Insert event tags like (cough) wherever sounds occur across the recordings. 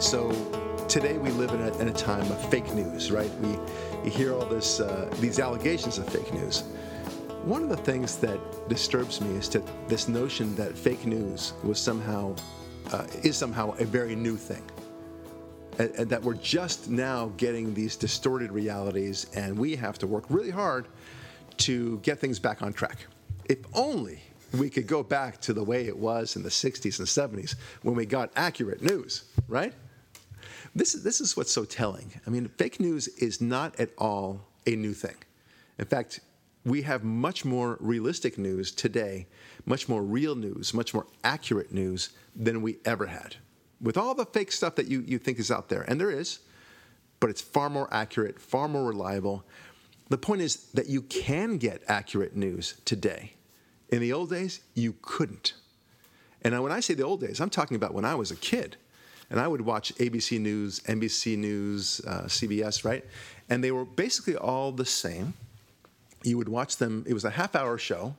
So today we live in a, in a time of fake news, right? We hear all this uh, these allegations of fake news. One of the things that disturbs me is to this notion that fake news was somehow uh, is somehow a very new thing, and, and that we're just now getting these distorted realities, and we have to work really hard to get things back on track. If only we could go back to the way it was in the 60s and 70s when we got accurate news, right? This, is this is what's so telling. I mean, fake news is not at all a new thing. In fact, we have much more realistic news today, much more real news, much more accurate news than we ever had. With all the fake stuff that you, you think is out there, and there is, but it's far more accurate, far more reliable. The point is that you can get accurate news today. In the old days, you couldn't. And when I say the old days, I'm talking about when I was a kid. And I would watch ABC News, NBC News, uh, CBS, right? And they were basically all the same. You would watch them, it was a half hour show.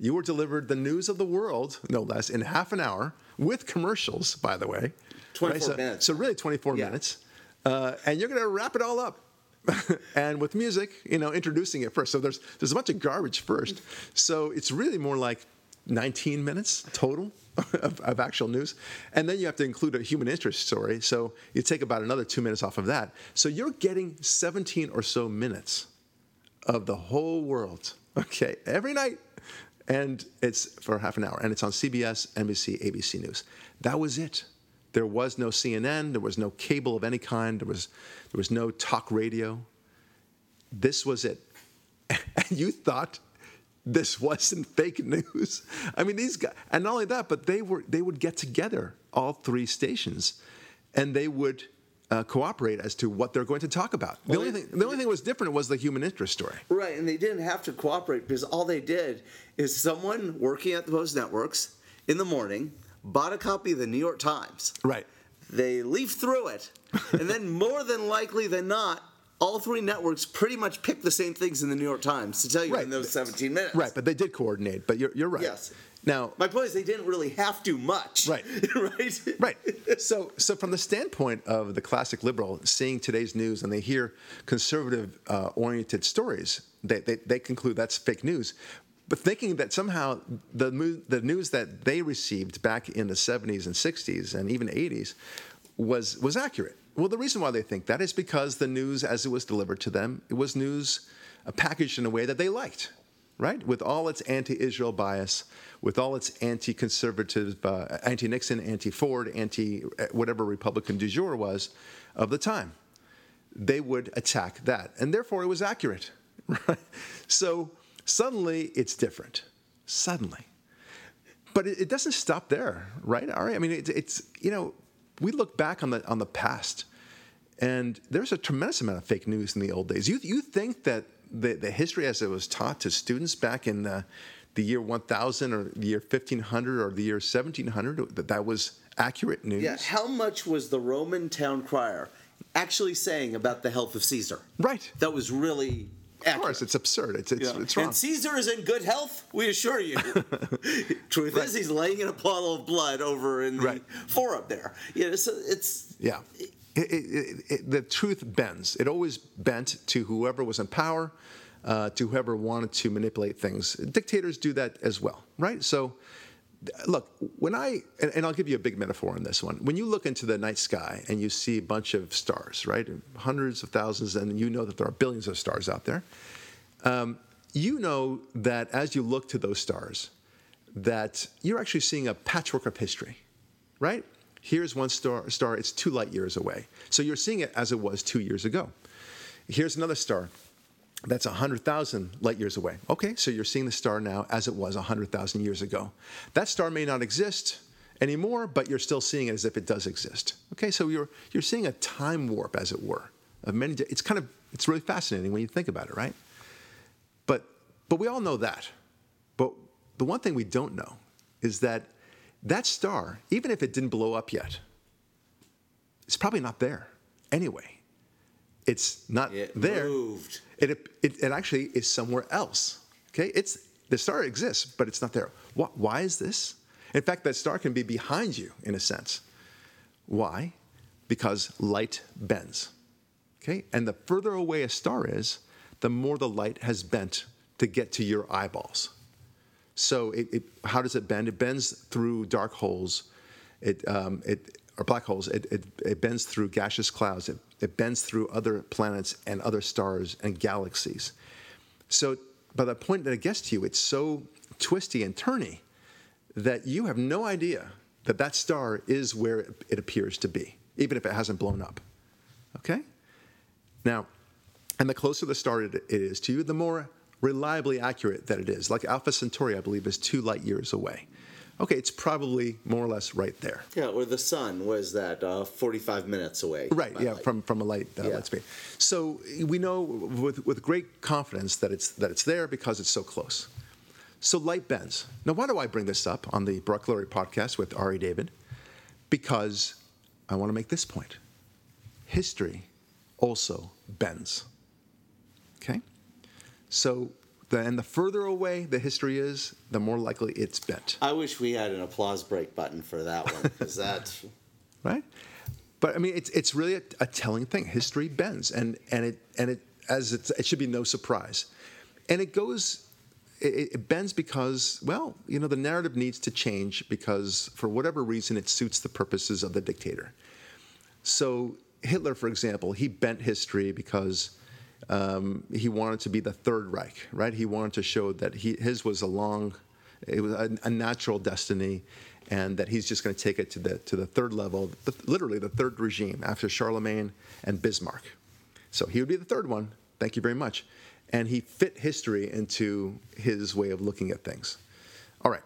You were delivered the news of the world, no less, in half an hour with commercials, by the way. 24 right? so, minutes. So, really, 24 Yeah. minutes. Uh, and you're going to wrap it all up. (laughs) and with music, you know, introducing it first. So there's there's a bunch of garbage first. So it's really more like 19 minutes total (laughs) of, of actual news, and then you have to include a human interest story. So you take about another two minutes off of that. So you're getting 17 or so minutes of the whole world. (laughs) Okay, every night. And it's for half an hour, and it's on CBS, NBC, ABC News. That was it. There was no CNN. There was no cable of any kind. There was, there was no talk radio. This was it. (laughs) And you thought this (laughs) wasn't fake news. I mean, these guys, and not only that, but they were they would get together, all three stations, and they would uh, cooperate as to what they're going to talk about. The Well, only thing the only thing that was different was the human interest story. Right, and they didn't have to cooperate because all they did is someone working at the Post Networks in the morning bought a copy of the New York Times. Right. They leafed through it, and then more than likely than not, all three networks pretty much picked the same things in the New York Times to tell you Right. in those 17 minutes. Right, but they did coordinate. But you're, you're right. Yes. Now, My point is, they didn't really have to much. Right. (laughs) right. right. So, so from the standpoint of the classic liberal, seeing today's news and they hear conservative-oriented uh, stories, they, they, they conclude that's fake news. But thinking that somehow the mo- the news that they received back in the 70s and 60s and even 80s was was accurate. Well, the reason why they think that is because the news, as it was delivered to them, it was news uh, packaged in a way that they liked right? With all its anti-Israel bias, with all its anti-conservative, uh, anti-Nixon, anti-Ford, anti-whatever Republican du jour was of the time, they would attack that, and therefore it was accurate. (laughs) Right? So suddenly it's different. Suddenly, but it, doesn't stop there, right? All right. I mean, it, it's you know, we look back on the on the past, and there's a tremendous amount of fake news in the old days. You you think that the the history as it was taught to students back in the, the year 1000 or the year 1500 or the year 1700 that that was accurate news? Yeah. How much was the Roman town crier actually saying about the health of Caesar? Right. That was really. Of course, it's absurd. It's it's, Yeah. it's wrong. And Caesar is in good health, we assure you. (laughs) Truth is, he's laying in a puddle of blood over in the Right. forum there. Yeah, so it's Yeah. It, it, it, the truth bends. It always bent to whoever was in power, uh, to whoever wanted to manipulate things. Dictators do that as well, right? So, look, when I, and, and I'll give you a big metaphor on this one. When you look into the night sky and you see a bunch of stars, right? Hundreds of thousands, and you know that there are billions of stars out there. Um, you know that as you look to those stars, that you're actually seeing a patchwork of history, right? Here's one star, star, it's two light years away. So you're seeing it as it was two years ago. Here's another star that's 100,000 light years away. Okay, so you're seeing the star now as it was 100,000 years ago. That star may not exist anymore, but you're still seeing it as if it does exist. Okay, so you're, you're seeing a time warp, as it were. Of many, it's kind of, it's really fascinating when you think about it, right? But, but we all know that. But the one thing we don't know is that that star, even if it didn't blow up yet, it's probably not there anyway. It's not It there. moved. It, it, it actually is somewhere else. Okay, it's the star exists, but it's not there. Why, why is this? In fact, that star can be behind you in a sense. Why? because light bends. Okay? And the further away a star is, the more the light has bent to get to your eyeballs. So, it, it, how does it bend? It bends through dark holes, it, um, it, or black holes. It, it, it bends through gaseous clouds. It, it bends through other planets and other stars and galaxies. So, by the point that it gets to you, it's so twisty and turny that you have no idea that that star is where it appears to be, even if it hasn't blown up. Okay? Now, and the closer the star it is to you, the more reliably accurate that it is. Like Alpha Centauri, I believe, is two light years away. Okay, it's probably more or less right there. Yeah, or the sun was that uh, 45 minutes away. Right, yeah, light. from, from a light, uh, Yeah. light speed. So we know with, with great confidence that it's, that it's there because it's so close. So light bends. Now, why do I bring this up on the Barak Lurie podcast with Ari David? Because I want to make this point. History also bends. Okay? So, the, and the further away the history is, the more likely it's bent. I wish we had an applause break button for that one because (laughs) that. right? But I mean, it's it's really a, a telling thing. History bends, and and it and it as it's, it should be no surprise, and it goes. It, it bends because, well, you know, the narrative needs to change because, for whatever reason, it suits the purposes of the dictator. So Hitler, for example, he bent history because um, he wanted to be the Third Reich, right? He wanted to show that he, his was a long, it was a, a natural destiny, and that he's just going to take it to the to the third level, the, literally the third regime after Charlemagne and Bismarck. So he would be the third one. Thank you very much. And he fit history into his way of looking at things. All right.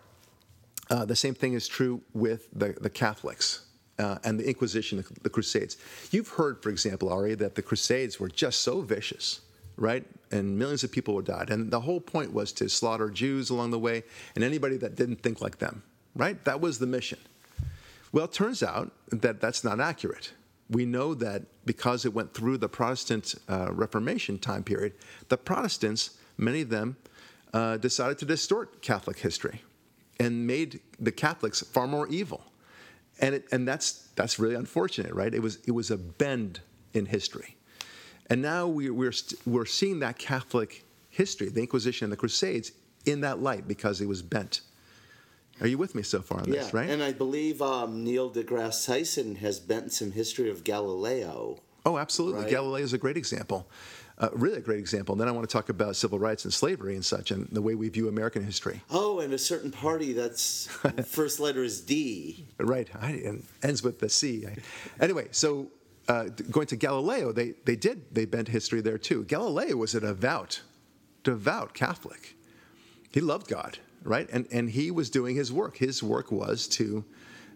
Uh, the same thing is true with the, the Catholics uh, and the Inquisition, the, Crusades. You've heard, for example, Ari, that the Crusades were just so vicious, right? And millions of people were died. And the whole point was to slaughter Jews along the way and anybody that didn't think like them, right? That was the mission. Well, it turns out that that's not accurate. We know that because it went through the Protestant uh, Reformation time period, the Protestants, many of them, uh, decided to distort Catholic history and made the Catholics far more evil. And, it, and that's, that's really unfortunate, right? It was, it was a bend in history. And now we, we're, st- we're seeing that Catholic history, the Inquisition and the Crusades, in that light because it was bent. Are you with me so far on Yeah, this, right? and I believe um, Neil deGrasse Tyson has bent some history of Galileo. Oh, absolutely. Right. Galileo is a great example, uh, really a great example. And then I want to talk about civil rights and slavery and such, and the way we view American history. Oh, and a certain party that's (laughs) first letter is D. Right, I, and ends with the C. I- anyway, so uh, going to Galileo, they, they did, they bent history there too. Galileo was a devout, devout Catholic. He loved God, right? And, and he was doing his work. His work was to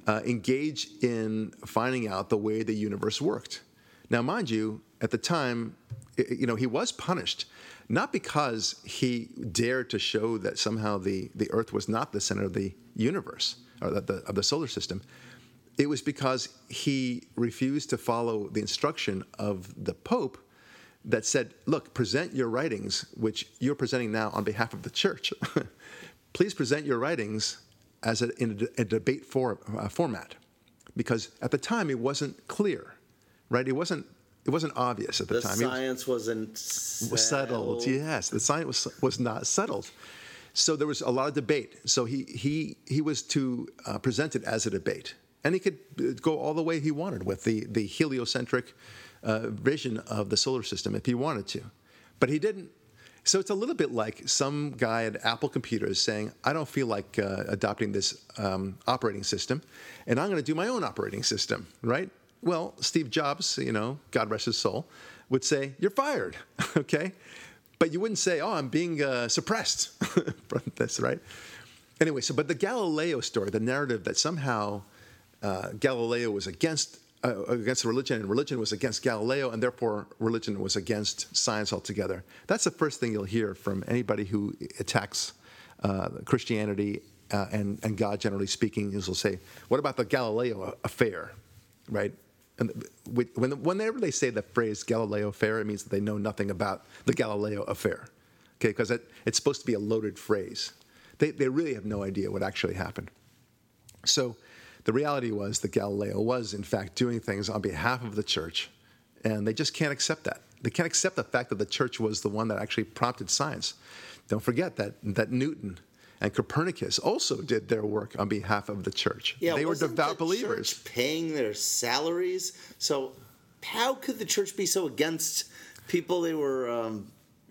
uh, engage in finding out the way the universe worked. Now, mind you, at the time, you know, he was punished, not because he dared to show that somehow the, the Earth was not the center of the universe or the, of the solar system. It was because he refused to follow the instruction of the Pope that said, look, present your writings, which you're presenting now on behalf of the church. (laughs) Please present your writings as a, in a, a debate for, uh, format. Because at the time it wasn't clear, right? It wasn't, it wasn't obvious at the, The time. It was- science wasn't was settled. Yes, the science was was not settled. So there was a lot of debate. So he he he was to uh, present it as a debate, and he could uh, go all the way he wanted with the the heliocentric uh, vision of the solar system if he wanted to, but he didn't. So it's a little bit like some guy at Apple Computers saying, "I don't feel like uh, adopting this um, operating system, and I'm going to do my own operating system." Right? Well, Steve Jobs, you know, God rest his soul, would say, "You're fired." (laughs) okay, but you wouldn't say, "Oh, I'm being uh, suppressed (laughs) from this." Right? Anyway, so but the Galileo story, the narrative that somehow uh, Galileo was against uh, against religion, and religion was against Galileo, and therefore religion was against science altogether. That's the first thing you'll hear from anybody who attacks uh, Christianity uh, and and God, generally speaking, is will say, "What about the Galileo affair?" Right? And when whenever they say the phrase Galileo affair, it means that they know nothing about the Galileo affair. Okay, because it, it's supposed to be a loaded phrase. They, they really have no idea what actually happened. So the reality was that Galileo was, in fact, doing things on behalf of the church, and they just can't accept that. They can't accept the fact that the church was the one that actually prompted science. Don't forget that, that Newton and Copernicus also did their work on behalf of the church. Yeah, they were devout the believers. Church paying their salaries. So, how could the church be so against people they were um,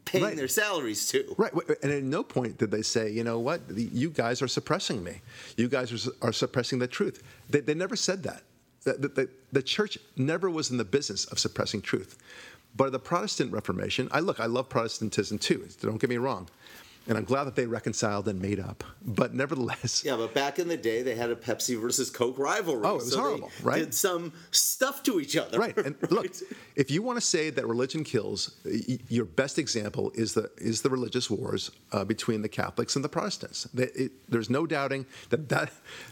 paying Right. their salaries to? Right, and at no point did they say, you know what, you guys are suppressing me. You guys are, are suppressing the truth. They, they never said that. The, the, the, the church never was in the business of suppressing truth. But the Protestant Reformation, I look, I love Protestantism too. Don't get me wrong, and I'm glad that they reconciled and made up. But nevertheless, Yeah, but back in the day, they had a Pepsi versus Coke rivalry. Oh, it was so horrible, they right? Did some stuff to each other. Right, and (laughs) look, if you want to say that religion kills, your best example is the is the religious wars uh, between the Catholics and the Protestants. They, it, there's no doubting that, that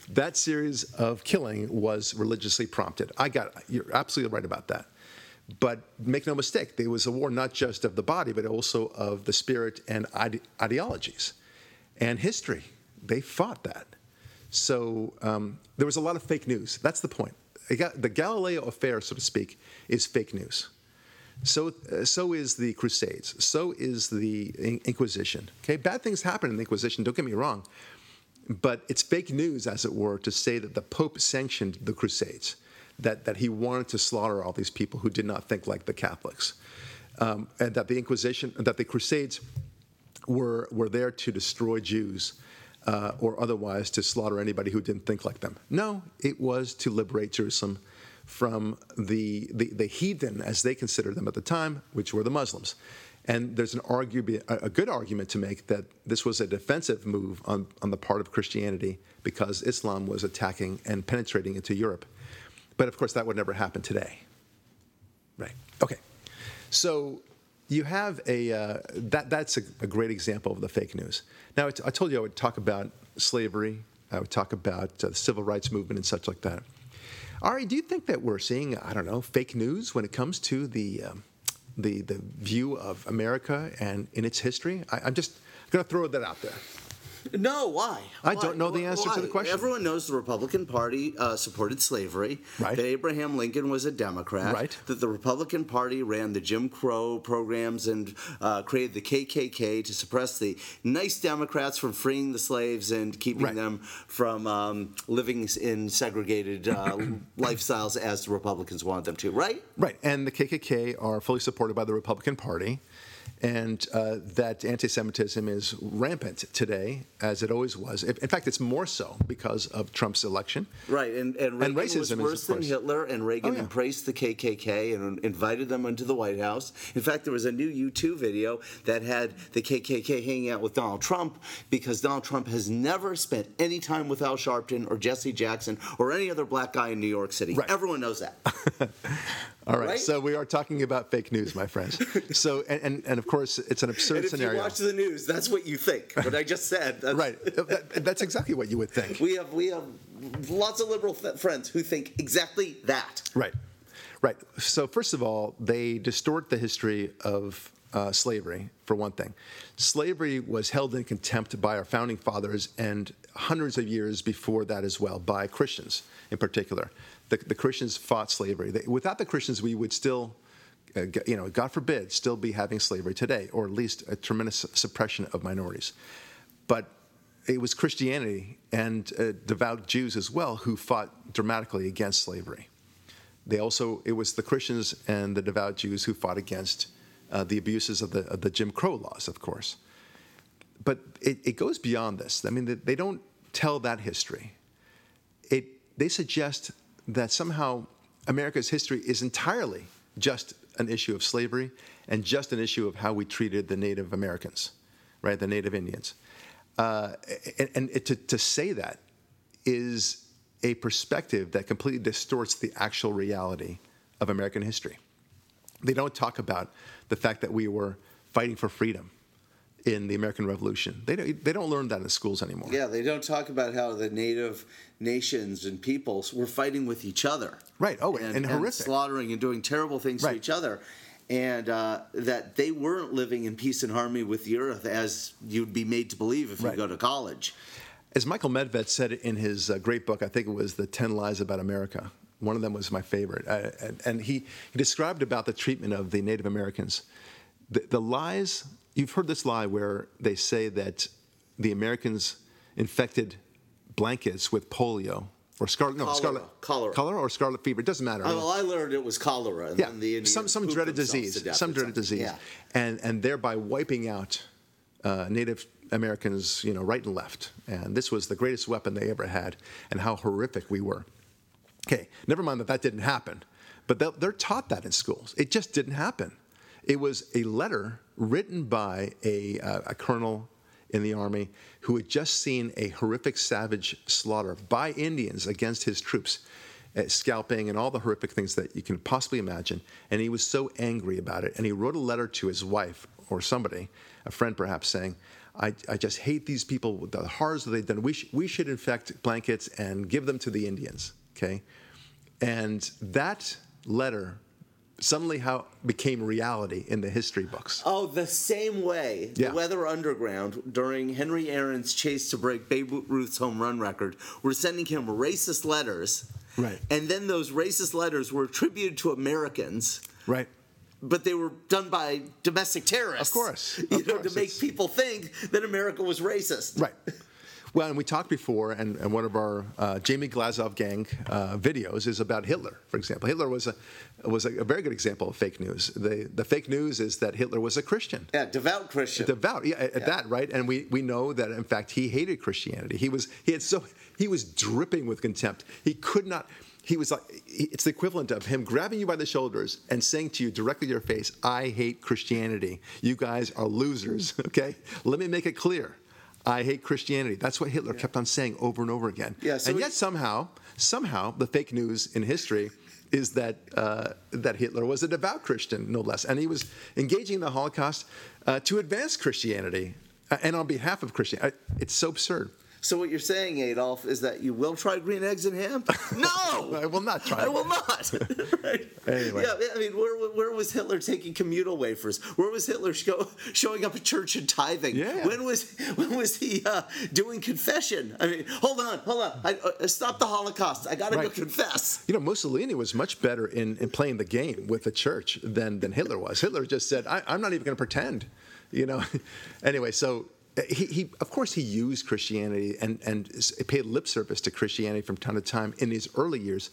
that series of killing was religiously prompted. I got you're absolutely right about that. But make no mistake, there was a war not just of the body, but also of the spirit and ide- ideologies and history. They fought that. So um, there was a lot of fake news. That's the point. Got- The Galileo affair, so to speak, is fake news. So, uh, so is the Crusades. So is the In- Inquisition. Okay, bad things happen in the Inquisition. Don't get me wrong, but it's fake news, as it were, to say that the Pope sanctioned the Crusades, that that he wanted to slaughter all these people who did not think like the Catholics, um, and that the Inquisition, that the Crusades were were there to destroy Jews. Uh, or otherwise to slaughter anybody who didn't think like them. No, it was to liberate Jerusalem from the, the, the heathen, as they considered them at the time, which were the Muslims. And there's an argu- a a good argument to make that this was a defensive move on, on the part of Christianity because Islam was attacking and penetrating into Europe. But of course, that would never happen today. Right. Okay. So you have a uh, that that's a, a great example of the fake news. Now I told you I would talk about slavery. I would talk about uh, the civil rights movement and such like that. Ari, do you think that we're seeing I don't know fake news when it comes to the um, the the view of America and in its history? I, I'm just going to throw that out there. No, why? I Why? don't know the answer to the question. Everyone knows the Republican Party uh, supported slavery. Right. That Abraham Lincoln was a Democrat. Right. That the Republican Party ran the Jim Crow programs and uh, created the KKK to suppress the nice Democrats from freeing the slaves and keeping Right. them from um, living in segregated uh, (clears throat) lifestyles as the Republicans wanted them to. Right. Right, and the KKK are fully supported by the Republican Party, and uh, that anti-Semitism is rampant today, as it always was. In fact, it's more so because of Trump's election. Right, and, and Reagan racism was worse of than Hitler, and Reagan Oh, yeah. embraced the KKK and invited them into the White House. In fact, there was a new YouTube video that had the KKK hanging out with Donald Trump because Donald Trump has never spent any time with Al Sharpton or Jesse Jackson or any other black guy in New York City. Right. Everyone knows that. (laughs) All right, Right? so we are talking about fake news, my friends. so, and, and, and of course, it's an absurd and if scenario. you watch the news, that's what you think. What I just said. That's, right, that, that's exactly what you would think. We have we have lots of liberal friends who think exactly that. Right, right. So first of all, they distort the history of uh, slavery. For one thing, slavery was held in contempt by our founding fathers, and hundreds of years before that as well by Christians in particular. The, the Christians fought slavery. They, without the Christians, we would still. Uh, you know, God forbid, still be having slavery today, or at least a tremendous suppression of minorities. But it was Christianity and uh, devout Jews as well who fought dramatically against slavery. They also, it was the Christians and the devout Jews who fought against uh, the abuses of the, of the Jim Crow laws, of course. But it, it goes beyond this. I mean, they, don't tell that history. It, they suggest that somehow America's history is entirely just an issue of slavery and just an issue of how we treated the Native Americans, right, the Native Indians. Uh, and and to, to say that is a perspective that completely distorts the actual reality of American history. They don't talk about the fact that we were fighting for freedom in the American Revolution. They don't, they don't learn that in schools anymore. Yeah, they don't talk about how the native nations and peoples were fighting with each other. Right. Oh, and horrific. slaughtering and doing terrible things Right. to each other. And uh, that they weren't living in peace and harmony with the earth as you'd be made to believe if Right. you go to college. as Michael Medved said in his uh, great book, I think it was The 10 Lies About America. One of them was my favorite. Uh, and, and he, he described about the treatment of the Native Americans. The, the lies, you've heard this lie where they say that the Americans infected blankets with polio or scarlet, no, Cholera. scarlet, Cholera. cholera or scarlet fever. It doesn't matter. Well, I learned it was cholera. And Yeah, then the some some dreaded disease, some dreaded disease, Yeah. and and thereby wiping out uh, Native Americans, you know, right and left. And this was the greatest weapon they ever had, and how horrific we were. Okay, never mind that that didn't happen, but they're taught that in schools. It just didn't happen. It was a letter written by a, uh, a colonel in the army who had just seen a horrific savage slaughter by Indians against his troops, uh, scalping and all the horrific things that you can possibly imagine. And he was so angry about it. And he wrote a letter to his wife or somebody, a friend perhaps, saying, I, I just hate these people, the horrors that they've done. We, sh- we should infect blankets and give them to the Indians, okay? And that letter suddenly how became reality in the history books. Oh, the same way Yeah. the Weather Underground during Henry Aaron's chase to break Babe Ruth's home run record were sending him racist letters. Right. And then those racist letters were attributed to Americans. Right. But they were done by domestic terrorists. Of course, (laughs) You know, course, to make people think that America was racist. Right. (laughs) Well, and we talked before, and, and one of our uh, Jamie Glazov gang uh, videos is about Hitler, for example. Hitler was a was a, a very good example of fake news. The the fake news is that Hitler was a Christian. Yeah, devout Christian. devout yeah, at Yeah. that right and we we know that in fact he hated christianity he was he had so he was dripping with contempt he could not he was like it's the equivalent of him grabbing you by the shoulders and saying to you directly to your face i hate christianity you guys are losers (laughs) okay let me make it clear i hate christianity that's what hitler kept on saying over and over again Yeah, so and yet somehow somehow the fake news in history is that uh, that Hitler was a devout Christian, no less, and he was engaging the Holocaust uh, to advance Christianity uh, and on behalf of Christianity. It's so absurd. So what you're saying, Adolf, is that you will try green eggs and ham? No, (laughs) I will not try I will not. (laughs) right? Anyway. yeah. I mean, where, where was Hitler taking communal wafers? Where was Hitler show, showing up at church and tithing? Yeah. When was when was he uh, doing confession? I mean, hold on, hold on. I, uh, stop the Holocaust. I gotta go confess. You know, Mussolini was much better in, in playing the game with the church than, than Hitler was. Hitler just said, I, I'm not even going to pretend. You know. (laughs) anyway, so he, he of course he used Christianity and and paid lip service to Christianity from time to time in his early years,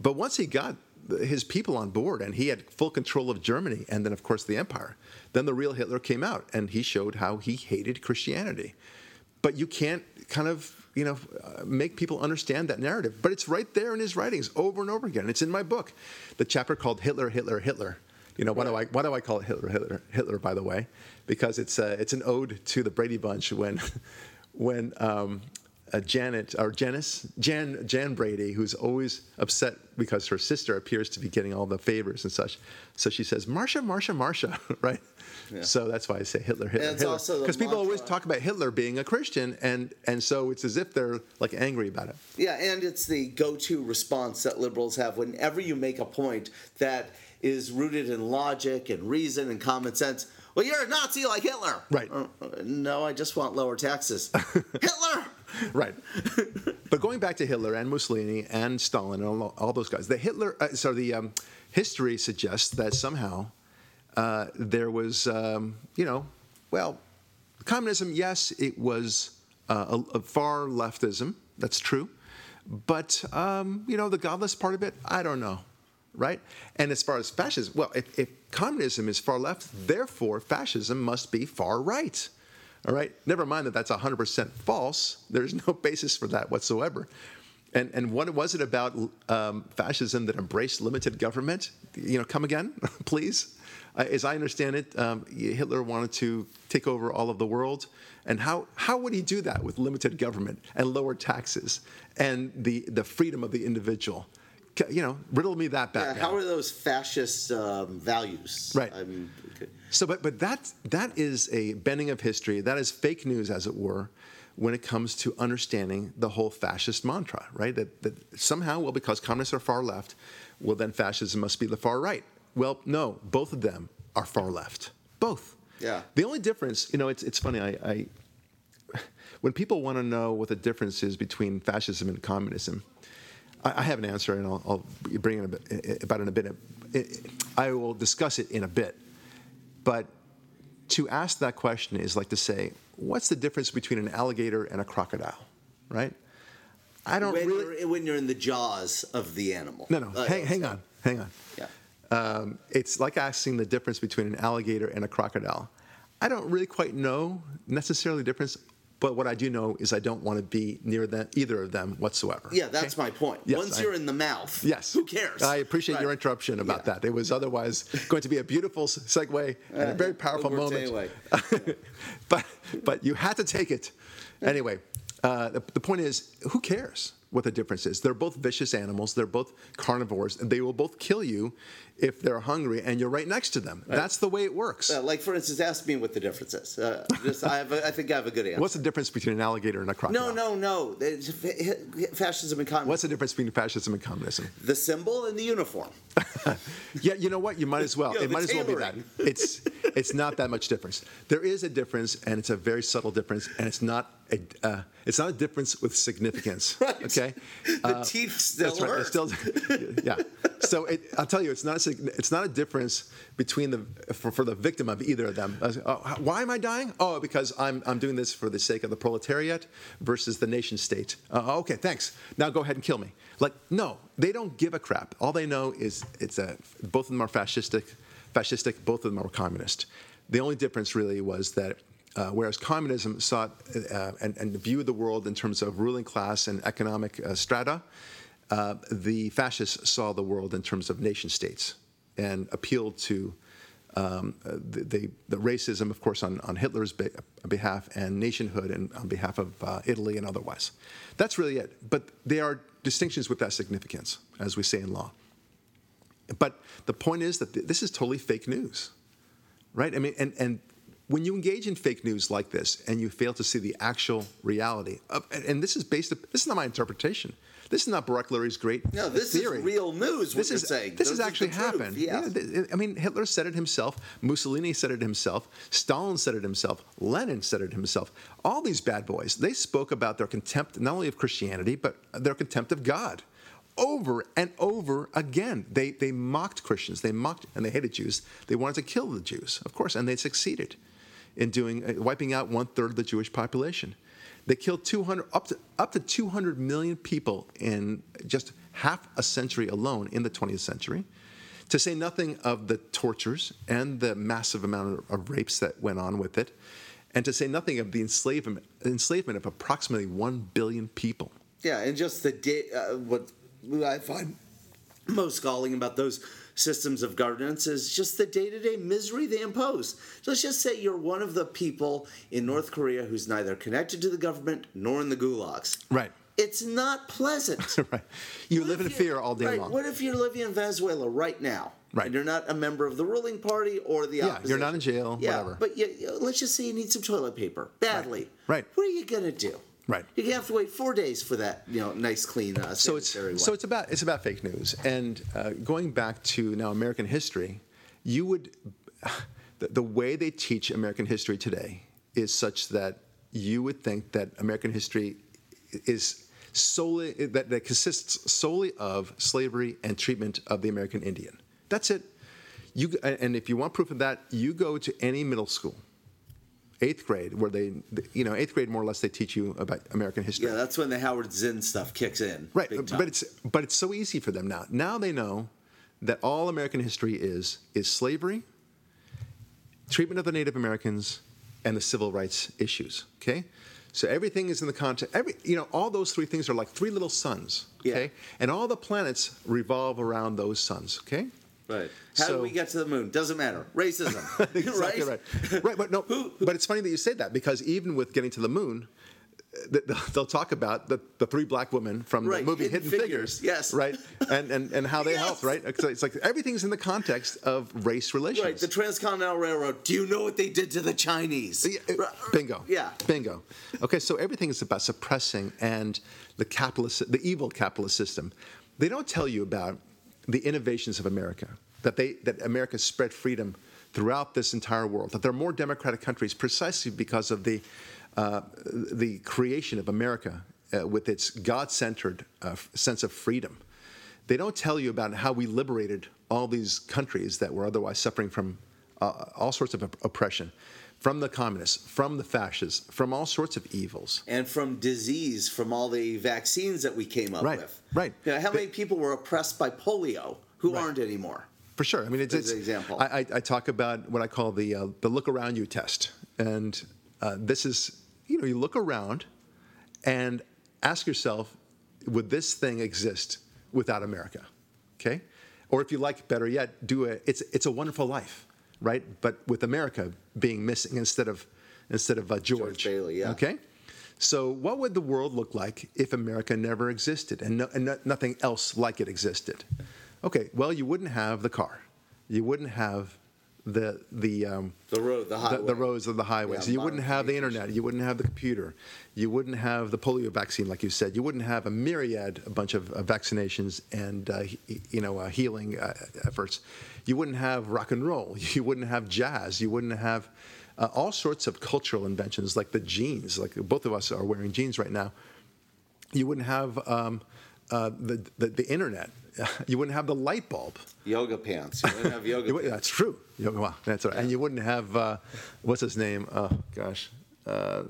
but once he got his people on board and he had full control of Germany and then of course the empire, then the real Hitler came out and he showed how he hated Christianity. But you can't kind of you know make people understand that narrative. But it's right there in his writings over and over again. It's in my book, the chapter called Hitler, Hitler, Hitler. You know, why do I why do I call it Hitler, Hitler, Hitler? By the way, because it's uh, it's an ode to the Brady Bunch when (laughs) when um, uh, Janet or Janice Jan Jan Brady, who's always upset because her sister appears to be getting all the favors and such. So she says, "Marsha, Marsha, Marsha," (laughs) right? So that's why I say Hitler, Hitler, Hitler. Because people always talk about Hitler being a Christian, and and so it's as if they're like angry about it. Yeah, and it's the go-to response that liberals have whenever you make a point that is rooted in logic and reason and common sense. Well, you're a Nazi like Hitler. Right. Uh, no, I just want lower taxes. (laughs) Hitler. Right. but going back to Hitler and Mussolini and Stalin and all, all those guys, the Hitler, uh, so the um, history suggests that somehow uh, there was, um, you know, well, communism, yes, it was uh, a, a far leftism. That's true. But, um, you know, the godless part of it, I don't know. Right? And as far as fascism, well, if, if communism is far left, therefore fascism must be far right. All right? Never mind that that's 100% false. There's no (laughs) basis for that whatsoever. And, and what was it about um, fascism that embraced limited government? You know, come again, (laughs) please. Uh, as I understand it, um, Hitler wanted to take over all of the world. And how, how would he do that with limited government and lower taxes and the, the freedom of the individual? You know, riddle me that Yeah, back. how are those fascist um, values? Right. I mean, okay. So, but but that that is a bending of history. That is fake news, as it were, when it comes to understanding the whole fascist mantra, right? That that somehow, well, because communists are far left, well, then fascism must be the far right. Well, no, both of them are far left. Both. Yeah. The only difference, you know, it's it's funny. I, I (sighs) when people want to know what the difference is between fascism and communism, I, I have an answer, and I'll, I'll bring it a bit, about it in a bit. It, I will discuss it in a bit, but to ask that question is like to say, what's the difference between an alligator and a crocodile, right? I don't when really. You're, when you're in the jaws of the animal. No, no. Uh, hang, hang on, hang on. Yeah. Um, it's like asking the difference between an alligator and a crocodile. I don't really quite know necessarily the difference, but what I do know is I don't want to be near them, either of them whatsoever. Yeah, that's okay? my point. Yes, Once I- you're in the mouth, Yes. who cares? I appreciate Right. your interruption about Yeah. that. It was otherwise going to be a beautiful segue and a very powerful moment. anyway. (laughs) but but you had to take it. Anyway, uh, the, the point is, who cares what the difference is? They're both vicious animals. They're both carnivores, and they will both kill you if they're hungry and you're right next to them. That's the way it works. Uh, like for instance, ask me what the difference is. Uh, just, I, have a, I think I have a good answer. What's the difference between an alligator and a crocodile? no, no, no. Fascism and communism. What's the difference between fascism and communism? the symbol and the uniform? (laughs) Yeah, you know what? You might as well. (laughs) It might as well be that. It's it's not that much difference. There is a difference, and it's a very subtle difference, and it's not a uh, it's not a difference with significance. (laughs) Right. Okay. The teeth still That's right. still, yeah. So it, I'll tell you, it's not a, it's not a difference between the for, for the victim of either of them. Uh, uh, why am I dying? Oh, because I'm I'm doing this for the sake of the proletariat versus the nation state. Uh, okay, thanks. Now go ahead and kill me. Like no, they don't give a crap. All they know is it's a both of them are fascistic, fascistic. Both of them are communist. The only difference really was that uh, whereas communism sought uh, and, and viewed the world in terms of ruling class and economic uh, strata, uh, the fascists saw the world in terms of nation states and appealed to um, the, the, the racism, of course, on, on Hitler's be- behalf and nationhood and on behalf of uh, Italy and otherwise. That's really it. But there are distinctions with that significance, as we say in law. But the point is that th- this is totally fake news, right? I mean, and, and when you engage in fake news like this and you fail to see the actual reality, of, and, and this is based, this is not my interpretation. This is not Barak Lurie's great No, this theory. is real news. This is saying. this has actually truth, happened. yeah. I mean, Hitler said it himself. Mussolini said it himself. Stalin said it himself. Lenin said it himself. All these bad boys, they spoke about their contempt not only of Christianity but their contempt of God. Over and over again, they they mocked Christians. They mocked and they hated Jews. They wanted to kill the Jews, of course, and they succeeded in doing uh, wiping out one third of the Jewish population. They killed 200 up to up to 200 million people in just half a century alone in the 20th century. To say nothing of the tortures and the massive amount of, rapes that went on with it, and to say nothing of the enslavement enslavement of approximately 1 billion people. Yeah, and just the day, uh, what I find most galling about those systems of governance is just the day-to-day misery they impose. So Let's just say you're one of the people in North Korea who's neither connected to the government nor in the gulags. Right. It's not pleasant. (laughs) right. You What live in fear all day right, long. What if you're living in Venezuela right now? Right. And you're not a member of the ruling party or the Yeah, you're not in jail, Yeah, whatever. but you, let's just say you need some toilet paper badly. Right. What are you gonna do? Right. You have to wait four days for that, you know, nice clean. Uh, so it's so it's about it's about fake news and uh, going back to now American history, you would the, the way they teach American history today is such that you would think that American history is solely that, that consists solely of slavery and treatment of the American Indian. That's it. You and if you want proof of that, you go to any middle school. Eighth grade, where they, you know, eighth grade more or less they teach you about American history. yeah, that's when the Howard Zinn stuff kicks in. Right, but it's but it's so easy for them now. Now they know that all American history is is slavery, treatment of the Native Americans, and the civil rights issues. Okay, so everything is in the context. Every you know, all those three things are like three little suns. Okay, Yeah. and all the planets revolve around those suns. Okay. Right. How so- do we get to the moon? Doesn't matter. Racism. (laughs) exactly (laughs) right. right. Right, but no, but it's funny that you say that because even with getting to the moon, they'll- (laughs) they'll talk about the, the three black women from Right, the movie Hidden Hidden, Figures, Figures. yes. Right, and and, and how they Yes. helped. Right, it's like everything's in the context of race relations. Right. The Transcontinental Railroad. Do you know what they did to the Chinese? Bingo. Yeah. Bingo. Okay, so everything is about suppressing and the capitalist, the evil capitalist system. They don't tell you about the innovations of America, that they that America spread freedom throughout this entire world, that there are more democratic countries precisely because of the uh, the creation of America uh, with its God-centered uh, sense of freedom. They don't tell you about how we liberated all these countries that were otherwise suffering from uh, all sorts of op- oppression, from the communists, from the fascists, from all sorts of evils. and from disease from all the vaccines that we came up Right, with. right. You know, how many people were oppressed by polio who Right. aren't anymore? For sure. I mean, it's, it's an example. I, I, I talk about what I call the uh, the look around you test, and uh, this is you know you look around and ask yourself, would this thing exist without America? Okay, or if you like, better yet, do a it's it's a wonderful life, right? But with America being missing instead of instead of uh, George. Bailey, yeah. Okay. So, what would the world look like if America never existed and, no, and no, nothing else like it existed? Okay, well, you wouldn't have the car, you wouldn't have the the um, The road, the the, highway. the roads of the highways. Yeah, you wouldn't have the internet. You wouldn't have the computer. You wouldn't have the polio vaccine, like you said. You wouldn't have a myriad, a bunch of uh, vaccinations and uh, he, you know uh, healing uh, efforts. You wouldn't have rock and roll. (laughs) You wouldn't have jazz. You wouldn't have uh, all sorts of cultural inventions, like the jeans. Like both of us are wearing jeans right now. You wouldn't have um, uh, the, the the internet. (laughs) You wouldn't have the light bulb. Yoga pants. You wouldn't have (laughs) yoga You would- that's true. You know, wow, that's right. And you wouldn't have uh, what's his name? Oh gosh, uh, uh,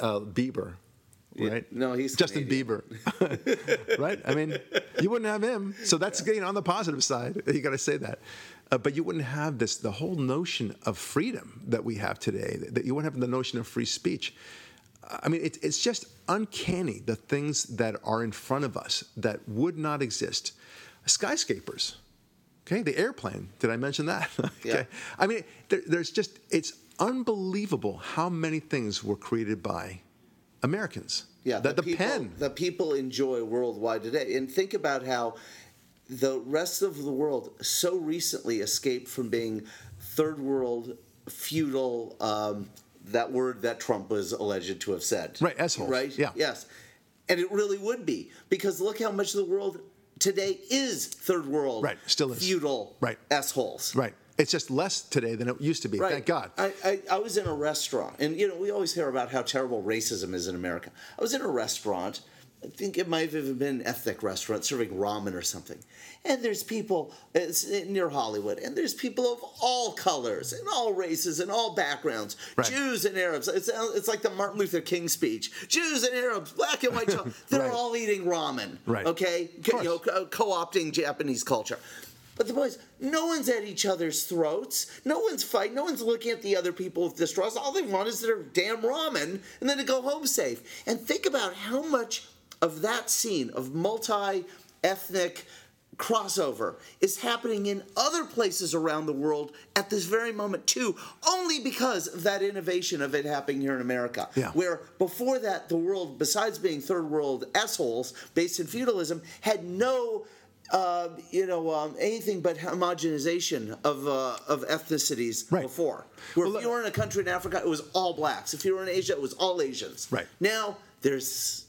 uh, Bieber, Yeah, right? no, he's Justin Canadian. Bieber, (laughs) right? I mean, you wouldn't have him. So that's you know, on the positive side. You got to say that. Uh, but you wouldn't have this the whole notion of freedom that we have today. That you wouldn't have the notion of free speech. I mean, it, it's just uncanny the things that are in front of us that would not exist. Skyscrapers, okay, the airplane. Did I mention that? (laughs) okay, Yeah. I mean, there, there's just it's unbelievable how many things were created by Americans. Yeah, the, the people, pen. that people enjoy worldwide today. And think about how the rest of the world so recently escaped from being third world, feudal, um, that word that Trump was alleged to have said. Right, assholes, Right? yeah. Yes. And it really would be because look how much of the world today is third world, Right, still is. feudal, Right. assholes. Right. It's just less today than it used to be. Right. Thank God. I, I, I was in a restaurant, and you know we always hear about how terrible racism is in America. I was in a restaurant. I think it might have even been an ethnic restaurant serving ramen or something. And there's people it's near Hollywood, and there's people of all colors and all races and all backgrounds, Right. Jews and Arabs. It's, it's like the Martin Luther King speech: Jews and Arabs, black and white. children, (laughs) They're Right. all eating ramen. Right. Okay. You know, co- co-opting Japanese culture. But the boys, no one's at each other's throats. No one's fighting. No one's looking at the other people with distrust. All they want is their damn ramen and then to go home safe. And think about how much of that scene of multi-ethnic crossover is happening in other places around the world at this very moment too only because of that innovation of it happening here in america Yeah. where before that the world besides being third world assholes based in feudalism had no uh, you know um, anything but homogenization of uh, of ethnicities Right. before where Well, if you were in a country in africa it was all blacks if you were in asia it was all asians Right. now there's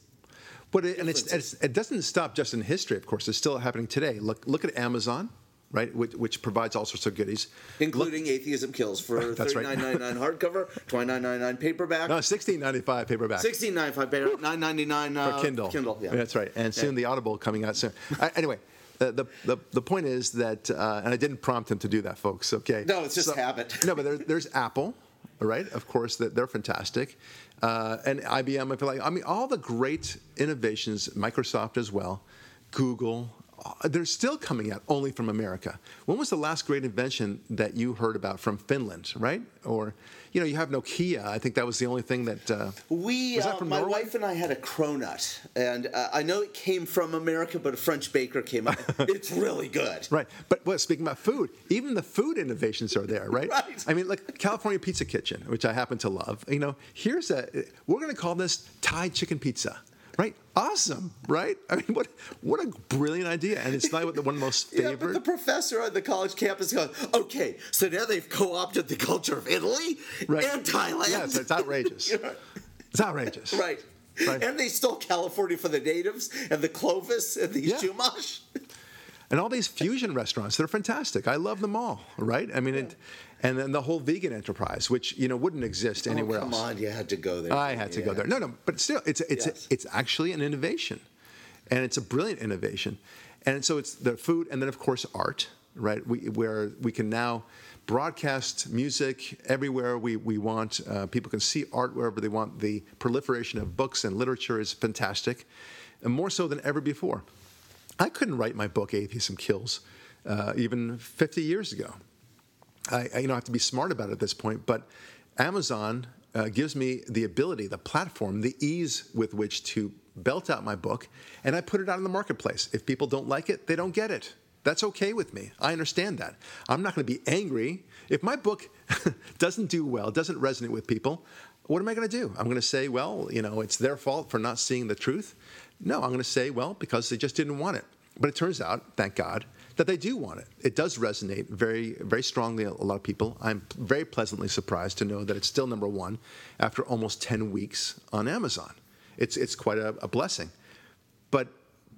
But it, and it's, it's, it doesn't stop just in history, of course. It's still happening today. Look, look at Amazon, right, which, which provides all sorts of goodies. including atheism kills for right. 39.99 (laughs) hardcover 29.99 paperback No, sixteen ninety five paperback. 16.95 paper 9.99 uh, for Kindle. kindle yeah That's right. And soon the Audible coming out soon. I, anyway, the, the, the, the point is that, uh, and I didn't prompt him to do that, folks, okay? No, it's just habit. no, but there, there's Apple, right? Of course, that they're fantastic. Uh, and IBM, I feel like, I mean, all the great innovations, Microsoft as well, Google, uh, they're still coming out only from America. When was the last great invention that you heard about from Finland, right? Or, you know, you have Nokia. I think that was the only thing that. Uh, We, Was that uh, from my Norway? wife and I had a cronut, and uh, I know it came from America, but a French baker came up. (laughs) it's really good. Right. But well, speaking about food, even the food innovations are there, right? (laughs) Right. I mean, like California Pizza Kitchen, which I happen to love. You know, here's a we're going to call this Thai chicken pizza. Right? Awesome, right? I mean, what what a brilliant idea, and it's not the one of the most (laughs) Yeah, but favorite. the professor on the college campus goes, okay, so now they've co-opted the culture of Italy Right. and Thailand. Yes, it's, outrageous. (laughs) You know, It's outrageous. right. Right. And they stole California for the natives and the Clovis and the Yeah. Chumash. And all these fusion restaurants, they're fantastic. I love them all, right? I mean, it, and then the whole vegan enterprise, which you know wouldn't exist anywhere oh, come else. on, you had to go there. I had to go there. No, no, but still, it's it's Yes. it's actually an innovation, and it's a brilliant innovation, and so it's the food, and then of course art, right? We where we can now broadcast music everywhere we we want. Uh, people can see art wherever they want. The proliferation of books and literature is fantastic, and more so than ever before. I couldn't write my book Atheism Kills uh, even 50 years ago. I, I you know have to be smart about it at this point, but Amazon uh, gives me the ability, the platform, the ease with which to belt out my book, and I put it out in the marketplace. If people don't like it, they don't get it. That's okay with me. I understand that. I'm not going to be angry if my book (laughs) doesn't do well, doesn't resonate with people. What am I going to do? I'm going to say, well, you know, it's their fault for not seeing the truth. No, I'm going to say, well, because they just didn't want it. But it turns out, thank God, that they do want it. It does resonate very, very strongly. A lot of people. I'm very pleasantly surprised to know that it's still number one after almost 10 weeks on Amazon. It's it's quite a, a blessing. But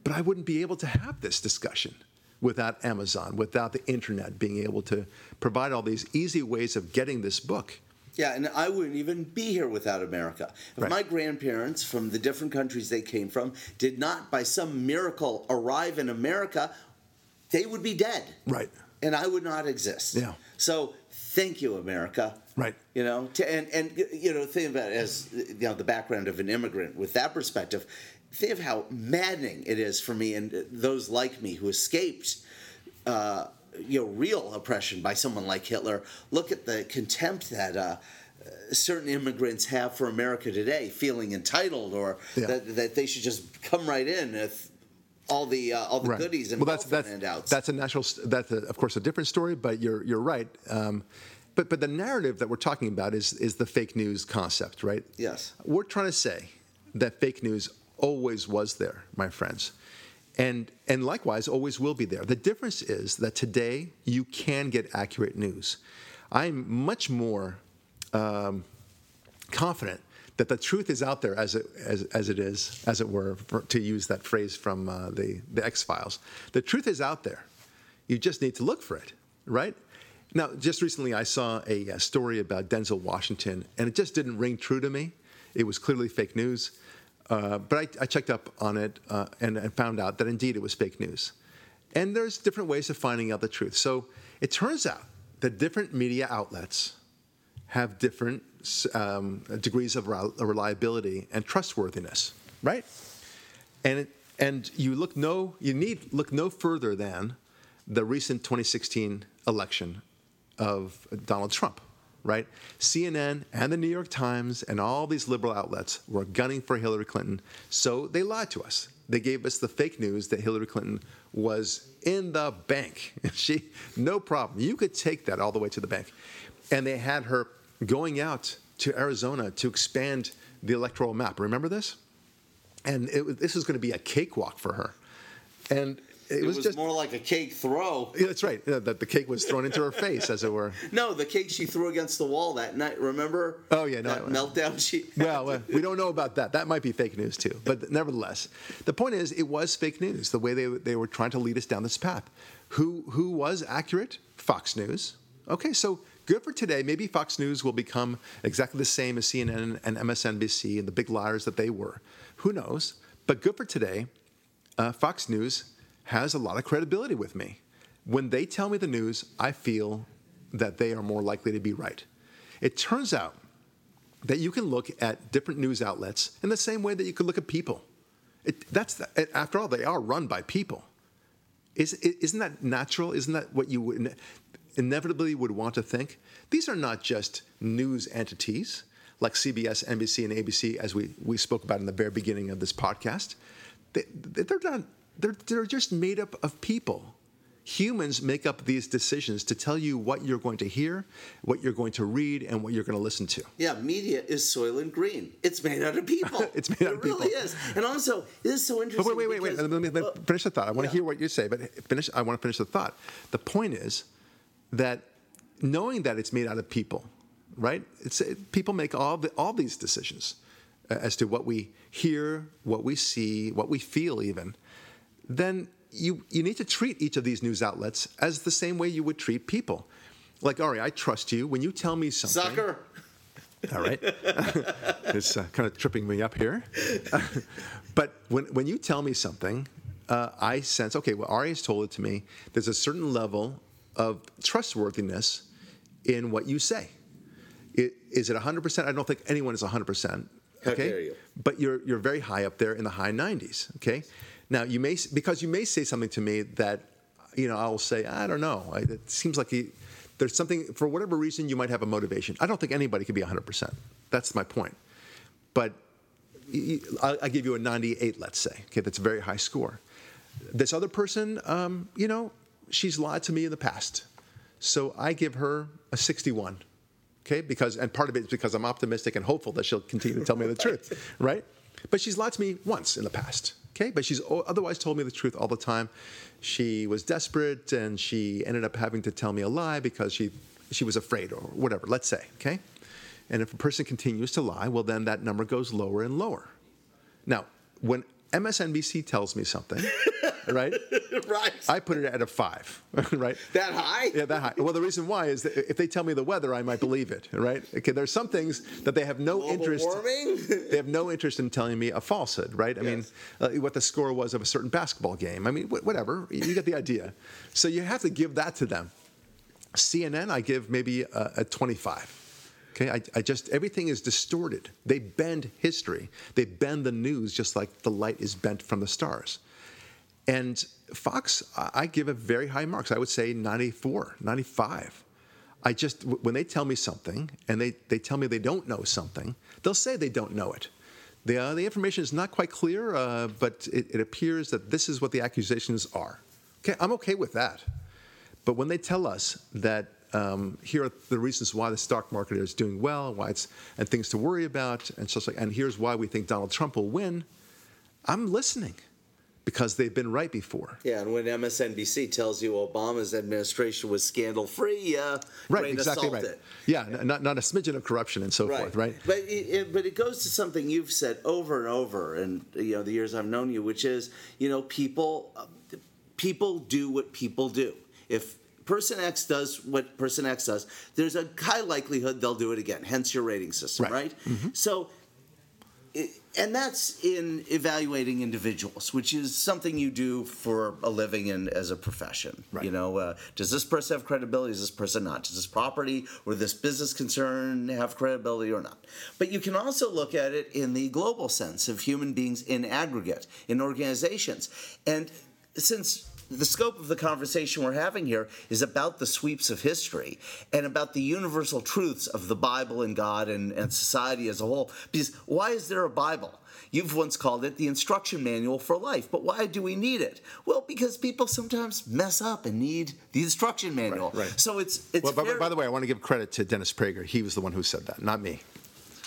but I wouldn't be able to have this discussion without Amazon, without the internet being able to provide all these easy ways of getting this book. Yeah, and I wouldn't even be here without America. If Right. my grandparents from the different countries they came from did not, by some miracle, arrive in America, they would be dead. Right. And I would not exist. Yeah. So thank you, America. Right. You know, to, and and you know, think about it as you know the background of an immigrant with that perspective. Think of how maddening it is for me and those like me who escaped. Uh, you know, real oppression by someone like Hitler. Look at the contempt that uh, certain immigrants have for America today, feeling entitled or Yeah. that, that they should just come right in with all the uh, all the Right. goodies and well, that's that's handouts. that's a natural. That's a, of course a different story, but you're you're right. Um, but but the narrative that we're talking about is is the fake news concept, right? Yes. We're trying to say that fake news always was there, my friends. And, and likewise, always will be there. The difference is that today you can get accurate news. I'm much more um, confident that the truth is out there as it, as, as it is, as it were, for, to use that phrase from uh, the, the X Files. The truth is out there. You just need to look for it, right? Now, just recently I saw a, uh story about Denzel Washington, and it just didn't ring true to me. It was clearly fake news. Uh, but I, I checked up on it uh, and, and found out that indeed it was fake news. And there's different ways of finding out the truth. So it turns out that different media outlets have different um, degrees of reliability and trustworthiness, right? And and you look no you need look no further than the recent 2016 election of Donald Trump, right? CNN and the New York Times and all these liberal outlets were gunning for Hillary Clinton, so they lied to us. They gave us the fake news that Hillary Clinton was in the bank. (laughs) She no problem. You could take that all the way to the bank. And they had her going out to Arizona to expand the electoral map. Remember this? And it, this was going to be a cakewalk for her. And it, it was, was, just more like a cake throw. yeah, that's right. Yeah, that the cake was thrown into her face, as it were. (laughs) No, the cake she threw against the wall that night. Remember? Oh, yeah, no, that I- meltdown. She Well, uh, we don't know about that. That might be fake news too. But nevertheless, the point is, it was fake news. The way they they were trying to lead us down this path. Who who was accurate? Fox News. Okay, so good for today. Maybe Fox News will become exactly the same as CNN and MSNBC and the big liars that they were. Who knows? But good for today. Uh, Fox News has a lot of credibility with me. When they tell me the news, I feel that they are more likely to be right. It turns out that you can look at different news outlets in the same way that you could look at people. It, that's the, after all, they are run by people. Is, isn't that natural? Isn't that what you would inevitably would want to think? These are not just news entities like CBS, NBC, and ABC, as we, we spoke about in the very beginning of this podcast. They, they're not. They're, they're just made up of people. Humans make up these decisions to tell you what you're going to hear, what you're going to read, and what you're going to listen to. Yeah, media is Soylent Green. It's made out of people. (laughs) It's made out of It really is. And also, this is so interesting. wait, wait, wait, wait. because- Let me, let me finish the thought. I want yeah. to hear what you say, but finish. I want to finish the thought. The point is that knowing that it's made out of people, right? It's it, people make all the, all these decisions uh, as to what we hear, what we see, what we feel, even. Then you you need to treat each of these news outlets as the same way you would treat people. like Ari, I trust you. When you tell me something, Sucker. (laughs) All right. (laughs) it's uh, kind of tripping me up here. (laughs) but when, when you tell me something, uh, I sense, okay, well, Ari has told it to me. There's a certain level of trustworthiness in what you say. It, is it 100%? I don't think anyone is 100%. How Okay? dare you. But you're, you're very high up there in the high 90s. Okay? Now, you may, because you may say something to me that, you know, I'll say, I don't know. I, it seems like he, there's something, for whatever reason, you might have a motivation. I don't think anybody could be 100%. That's my point. But I give you a 98, let's say. Okay, that's a very high score. This other person, um, you know, she's lied to me in the past. So I give her a 61. Okay, because, and part of it is because I'm optimistic and hopeful that she'll continue to tell me the truth, right? But she's lied to me once in the past. Okay, but she's otherwise told me the truth all the time. She was desperate and she ended up having to tell me a lie because she, she was afraid or whatever, let's say. Okay, and if a person continues to lie, well, then that number goes lower and lower. Now, when MSNBC tells me something, (laughs) right, right. I put it at a five, (laughs) right? that high? Yeah, that high. Well, the reason why is that if they tell me the weather, I might believe it, right? Okay, there's some things that they have no Global interest. warming? (laughs) They have no interest in telling me a falsehood, right? I mean, uh, what the score was of a certain basketball game. I mean, wh- whatever. You you get the idea. So you have to give that to them. CNN, I give maybe a, a 25. Okay, I, I just everything is distorted. They bend history. They bend the news just like the light is bent from the stars. And Fox, I give it very high marks. I would say 94, 95. I just, when they tell me something and they, they tell me they don't know something, they'll say they don't know it. The, uh, the information is not quite clear, uh, but it, it appears that this is what the accusations are. Okay, I'm okay with that. But when they tell us that um, here are the reasons why the stock market is doing well, why it's and things to worry about, and such like, and here's why we think Donald Trump will win, I'm listening because they've been right before. Yeah, and when MSNBC tells you Obama's administration was scandal free, uh, Right, exactly right. it. Yeah, n- not, not a smidgen of corruption and so forth, right? But it, it, but it goes to something you've said over and over, and you know the years I've known you, which is you know people uh, people do what people do. If person X does what person X does, there's a high likelihood they'll do it again. Hence your rating system, Right. Mm-hmm. So. And that's in evaluating individuals, which is something you do for a living and as a profession. Right. You know, uh, does this person have credibility? Does this person not? Does this property or this business concern have credibility or not? But you can also look at it in the global sense of human beings in aggregate, in organizations. And since the scope of the conversation we're having here is about the sweeps of history and about the universal truths of the Bible and God and, and society as a whole. Because why is there a Bible? You've once called it the instruction manual for life, but why do we need it? Well, because people sometimes mess up and need the instruction manual. Right, right. So it's it's Well, by, very- by the way, I want to give credit to Dennis Prager. He was the one who said that, not me.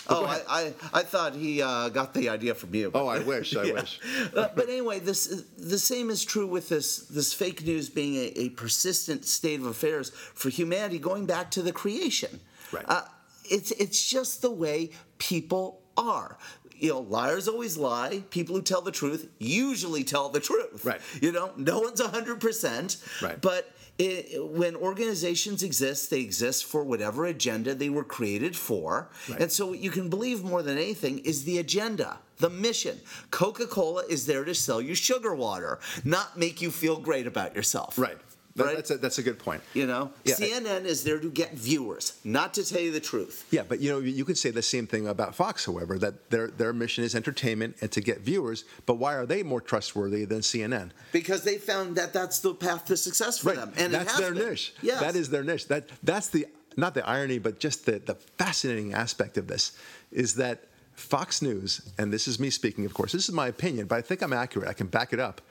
Oh, I, I, I thought he uh, got the idea from you. Oh, I wish, I (laughs) Yeah. wish. Uh, but anyway, this the same is true with this this fake news being a, a persistent state of affairs for humanity, going back to the creation. Right. Uh, it's it's just the way people are. You know, liars always lie. People who tell the truth usually tell the truth. Right. You know, no one's hundred percent. Right. But it, when organizations exist, they exist for whatever agenda they were created for. Right. And so, what you can believe more than anything is the agenda, the mission. Coca Cola is there to sell you sugar water, not make you feel great about yourself. Right. That- Right. That's, a, that's a good point. You know, Yeah, CNN is there to get viewers, not to tell you the truth. Yeah, but you know, you could say the same thing about Fox, however, that their their mission is entertainment and to get viewers. But why are they more trustworthy than CNN? Because they found that that's the path to success for them. And it that's has their been. niche. Yes. That is their niche. That that's the not the irony, but just the the fascinating aspect of this is that Fox News, and this is me speaking, of course. This is my opinion, but I think I'm accurate. I can back it up.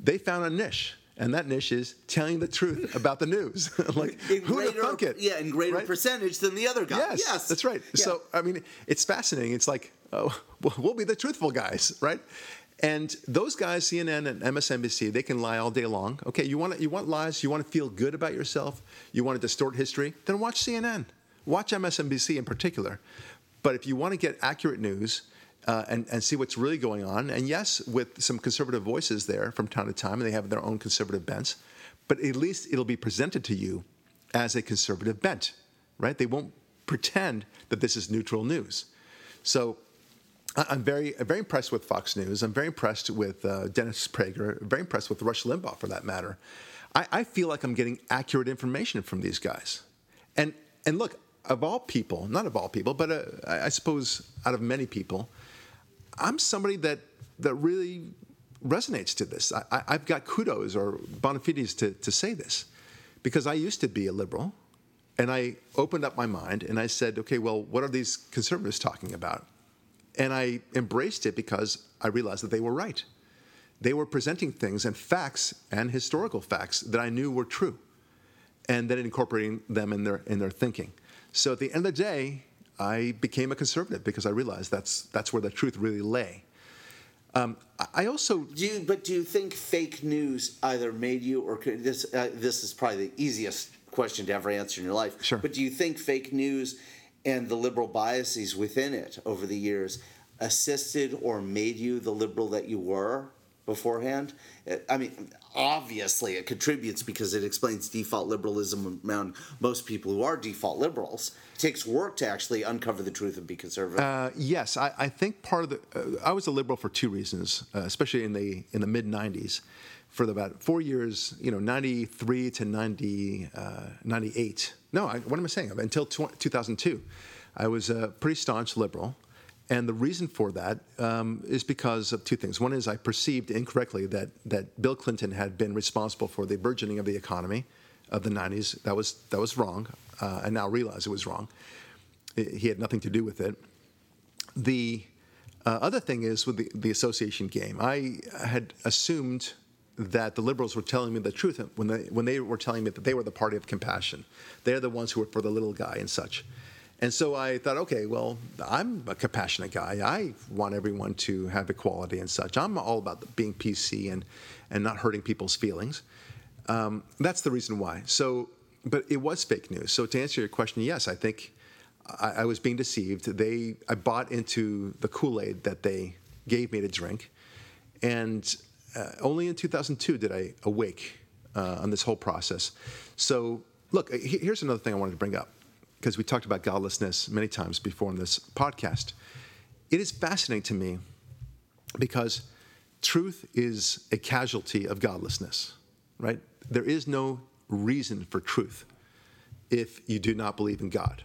They found a niche. And that niche is telling the truth about the news. (laughs) like, in who greater, thunk it? Yeah, in greater Right? percentage than the other guy. Yes, that's right. Yeah. So I mean, it's fascinating. It's like, oh, (laughs) well, we'll be the truthful guys, right? And those guys, CNN and MSNBC, they can lie all day long. Okay, you want you want lies, you want to feel good about yourself, you want to distort history, then watch CNN, watch MSNBC in particular. But if you want to get accurate news. Uh, and, and see what's really going on. And yes, with some conservative voices there from time to time, and they have their own conservative bents, but at least it'll be presented to you as a conservative bent, right? They won't pretend that this is neutral news. So I'm very, very impressed with Fox News. I'm very impressed with uh, Dennis Prager. Very impressed with Rush Limbaugh, for that matter. I, I feel like I'm getting accurate information from these guys. And and look, of all people, not of all people, but uh, I suppose out of many people, I'm somebody that that really resonates to this. I, I've got kudos or bona fides to, to say this, because I used to be a liberal, and I opened up my mind and I said, okay, well, what are these conservatives talking about? And I embraced it because I realized that they were right. They were presenting things and facts and historical facts that I knew were true, and then incorporating them in their in their thinking. So at the end of the day, I became a conservative because I realized that's that's where the truth really lay. Um, I also Do you, but do you think fake news either made you or could, this? Uh, this is probably the easiest question to ever answer in your life. Sure. But do you think fake news and the liberal biases within it over the years assisted or made you the liberal that you were beforehand? I mean, obviously it contributes because it explains default liberalism around most people who are default liberals. Takes work to actually uncover the truth and be conservative. Uh, yes, I, I think part of the uh, I was a liberal for two reasons, uh, especially in the in the mid '90s. For about four years, you know, '93 to 90, uh, 98. No, I, what am I saying? Until tw- 2002, I was a pretty staunch liberal, and the reason for that um, is because of two things. One is I perceived incorrectly that that Bill Clinton had been responsible for the burgeoning of the economy of the '90s. That was that was wrong. Uh, I now realize it was wrong. He had nothing to do with it. The uh, other thing is with the, the association game. I had assumed that the liberals were telling me the truth when they when they were telling me that they were the party of compassion. They're the ones who were for the little guy and such. And so I thought, okay, well, I'm a compassionate guy. I want everyone to have equality and such. I'm all about being PC and and not hurting people's feelings. Um, that's the reason why. So, but it was fake news. So to answer your question, yes, I think I, I was being deceived. They, I bought into the Kool Aid that they gave me to drink, and uh, only in 2002 did I awake uh, on this whole process. So, look, here's another thing I wanted to bring up because we talked about godlessness many times before in this podcast. It is fascinating to me because truth is a casualty of godlessness, right? There is no reason for truth if you do not believe in God.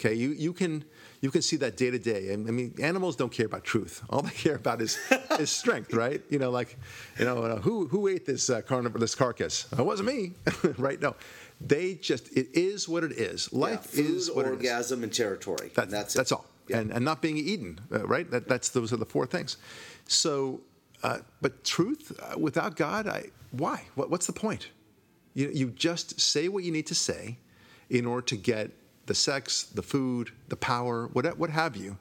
Okay, you, you can you can see that day to day. I mean, animals don't care about truth. All they care about is (laughs) is strength, right? You know, like, you know, uh, who who ate this uh, carnivore, this carcass? It wasn't me, (laughs) right? No, they just it is what it is. Yeah, Life food, is what it is. orgasm, and territory. That, and that's that's it. all. Yeah. And, and not being eaten, uh, right? That, that's those are the four things. So, uh, but truth uh, without God, I why? What, what's the point? You you just say what you need to say in order to get the sex, the food, the power, what what have you,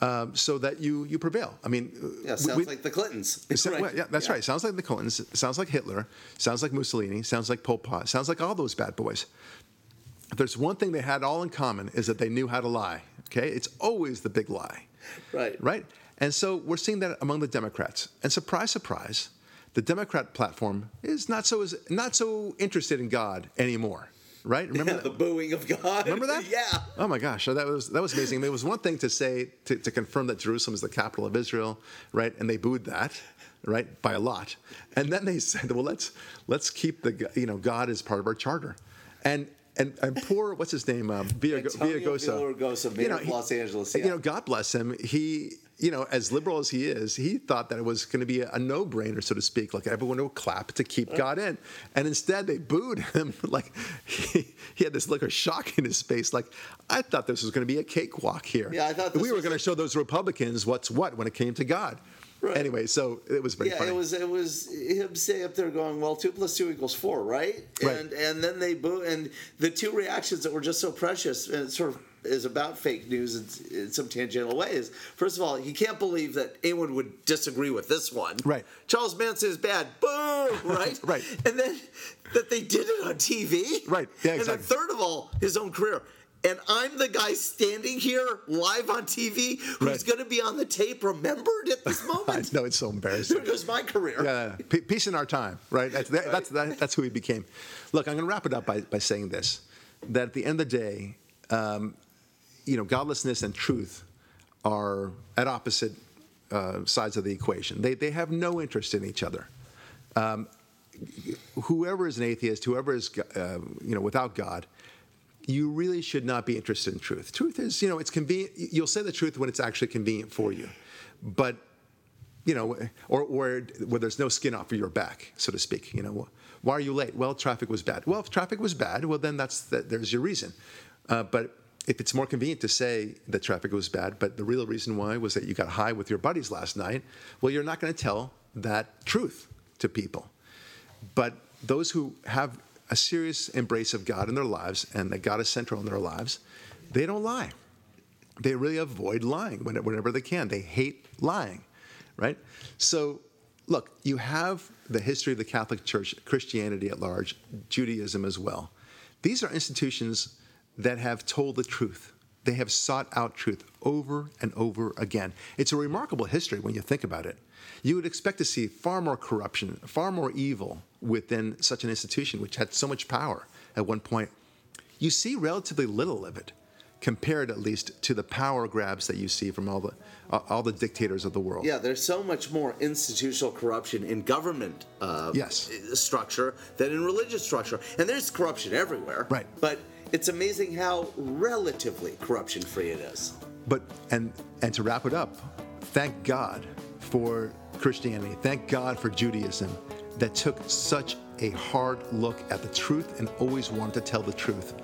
um, so that you you prevail. I mean, uh, Yeah, sounds we- like the Clintons. Right. well, yeah, that's right. Sounds like the Clintons. Sounds like Hitler. Sounds like Mussolini. Sounds like Pol Pot. Sounds like all those bad boys. If there's one thing they had all in common is that they knew how to lie. Okay, it's always the big lie, Right. right? And so we're seeing that among the Democrats. And surprise, surprise, the Democrat platform is not so is not so interested in God anymore, right? Remember Yeah, the booing of God. Remember that? (laughs) yeah. Oh my gosh, that was that was amazing. I mean, it was one thing to say to, to confirm that Jerusalem is the capital of Israel, right? And they booed that, right, by a lot. And then they (laughs) said, well, let's let's keep the you know God as part of our charter, and. And, and poor, what's his name? Um, Villargo- Antonio Villagosa. Villaraigosa, mayor of Los Angeles, yeah. You know, God bless him. He, you know, as liberal as he is, he thought that it was going to be a, no-brainer, so to speak. Like everyone would clap to keep God in, and instead they booed him. (laughs) like he, he had this look of shock in his face. Like I thought this was going to be a cakewalk here. Yeah, I thought this we were was going to show those Republicans what's what when it came to God. Right. Anyway, so it was very Yeah, funny. it was it was him stay up there going, well, two plus two equals four, right? Right. And and then they boo, and the two reactions that were just so precious, and sort of is about fake news in, in some tangential ways. First of all, he can't believe that anyone would disagree with this one. Right. Charles Manson is bad. Boom. (laughs) Right. Right. And then that they did it on TV. Right. Yeah, Exactly. And then third of all, his own career. and I'm the guy standing here live on TV who's Right. going to be on the tape remembered at this (laughs) moment. no, it's so embarrassing. There goes my career. Yeah, P- peace in our time, right? That's, that, that's, that, that's who he became. Look, I'm going to wrap it up by, by saying this that at the end of the day, um, you know, godlessness and truth are at opposite uh, sides of the equation. They, they have no interest in each other. Um, whoever is an atheist, whoever is, uh, you know, without God, you really should not be interested in truth. Truth is, you know, it's convenient. You'll say the truth when it's actually convenient for you, but you know, or, or where there's no skin off of your back, so to speak. You know, why are you late? Well, traffic was bad. Well, if traffic was bad, well then that's that, there's your reason. Uh, but if it's more convenient to say that traffic was bad, but the real reason why was that you got high with your buddies last night, well, you're not going to tell that truth to people. But those who have a serious embrace of God in their lives and that God is central in their lives, they don't lie. They really avoid lying whenever they can. They hate lying, right? So, look, you have the history of the Catholic Church, Christianity at large, Judaism as well. These are institutions that have told the truth. They have sought out truth over and over again. It's a remarkable history when you think about it. You would expect to see far more corruption, far more evil within such an institution, which had so much power at one point. You see relatively little of it, compared at least to the power grabs that you see from all the uh, all the dictators of the world. Yeah, there's so much more institutional corruption in government uh, Yes. structure than in religious structure. And there's corruption everywhere. Right. But it's amazing how relatively corruption free it is. But and and to wrap it up, thank God for Christianity. Thank God for Judaism that took such a hard look at the truth and always wanted to tell the truth.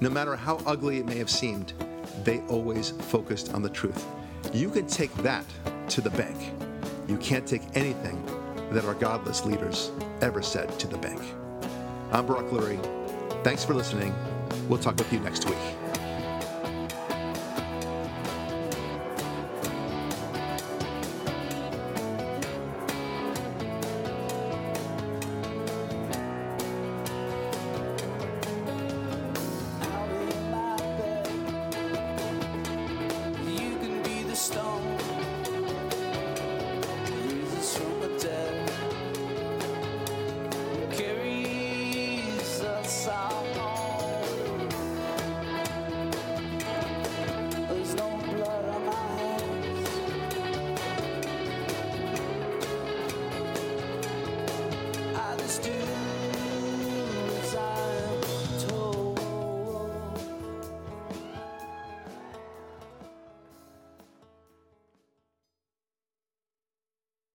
No matter how ugly it may have seemed, they always focused on the truth. You can take that to the bank. You can't take anything that our godless leaders ever said to the bank. I'm Barak Lurie. Thanks for listening. We'll talk with you next week.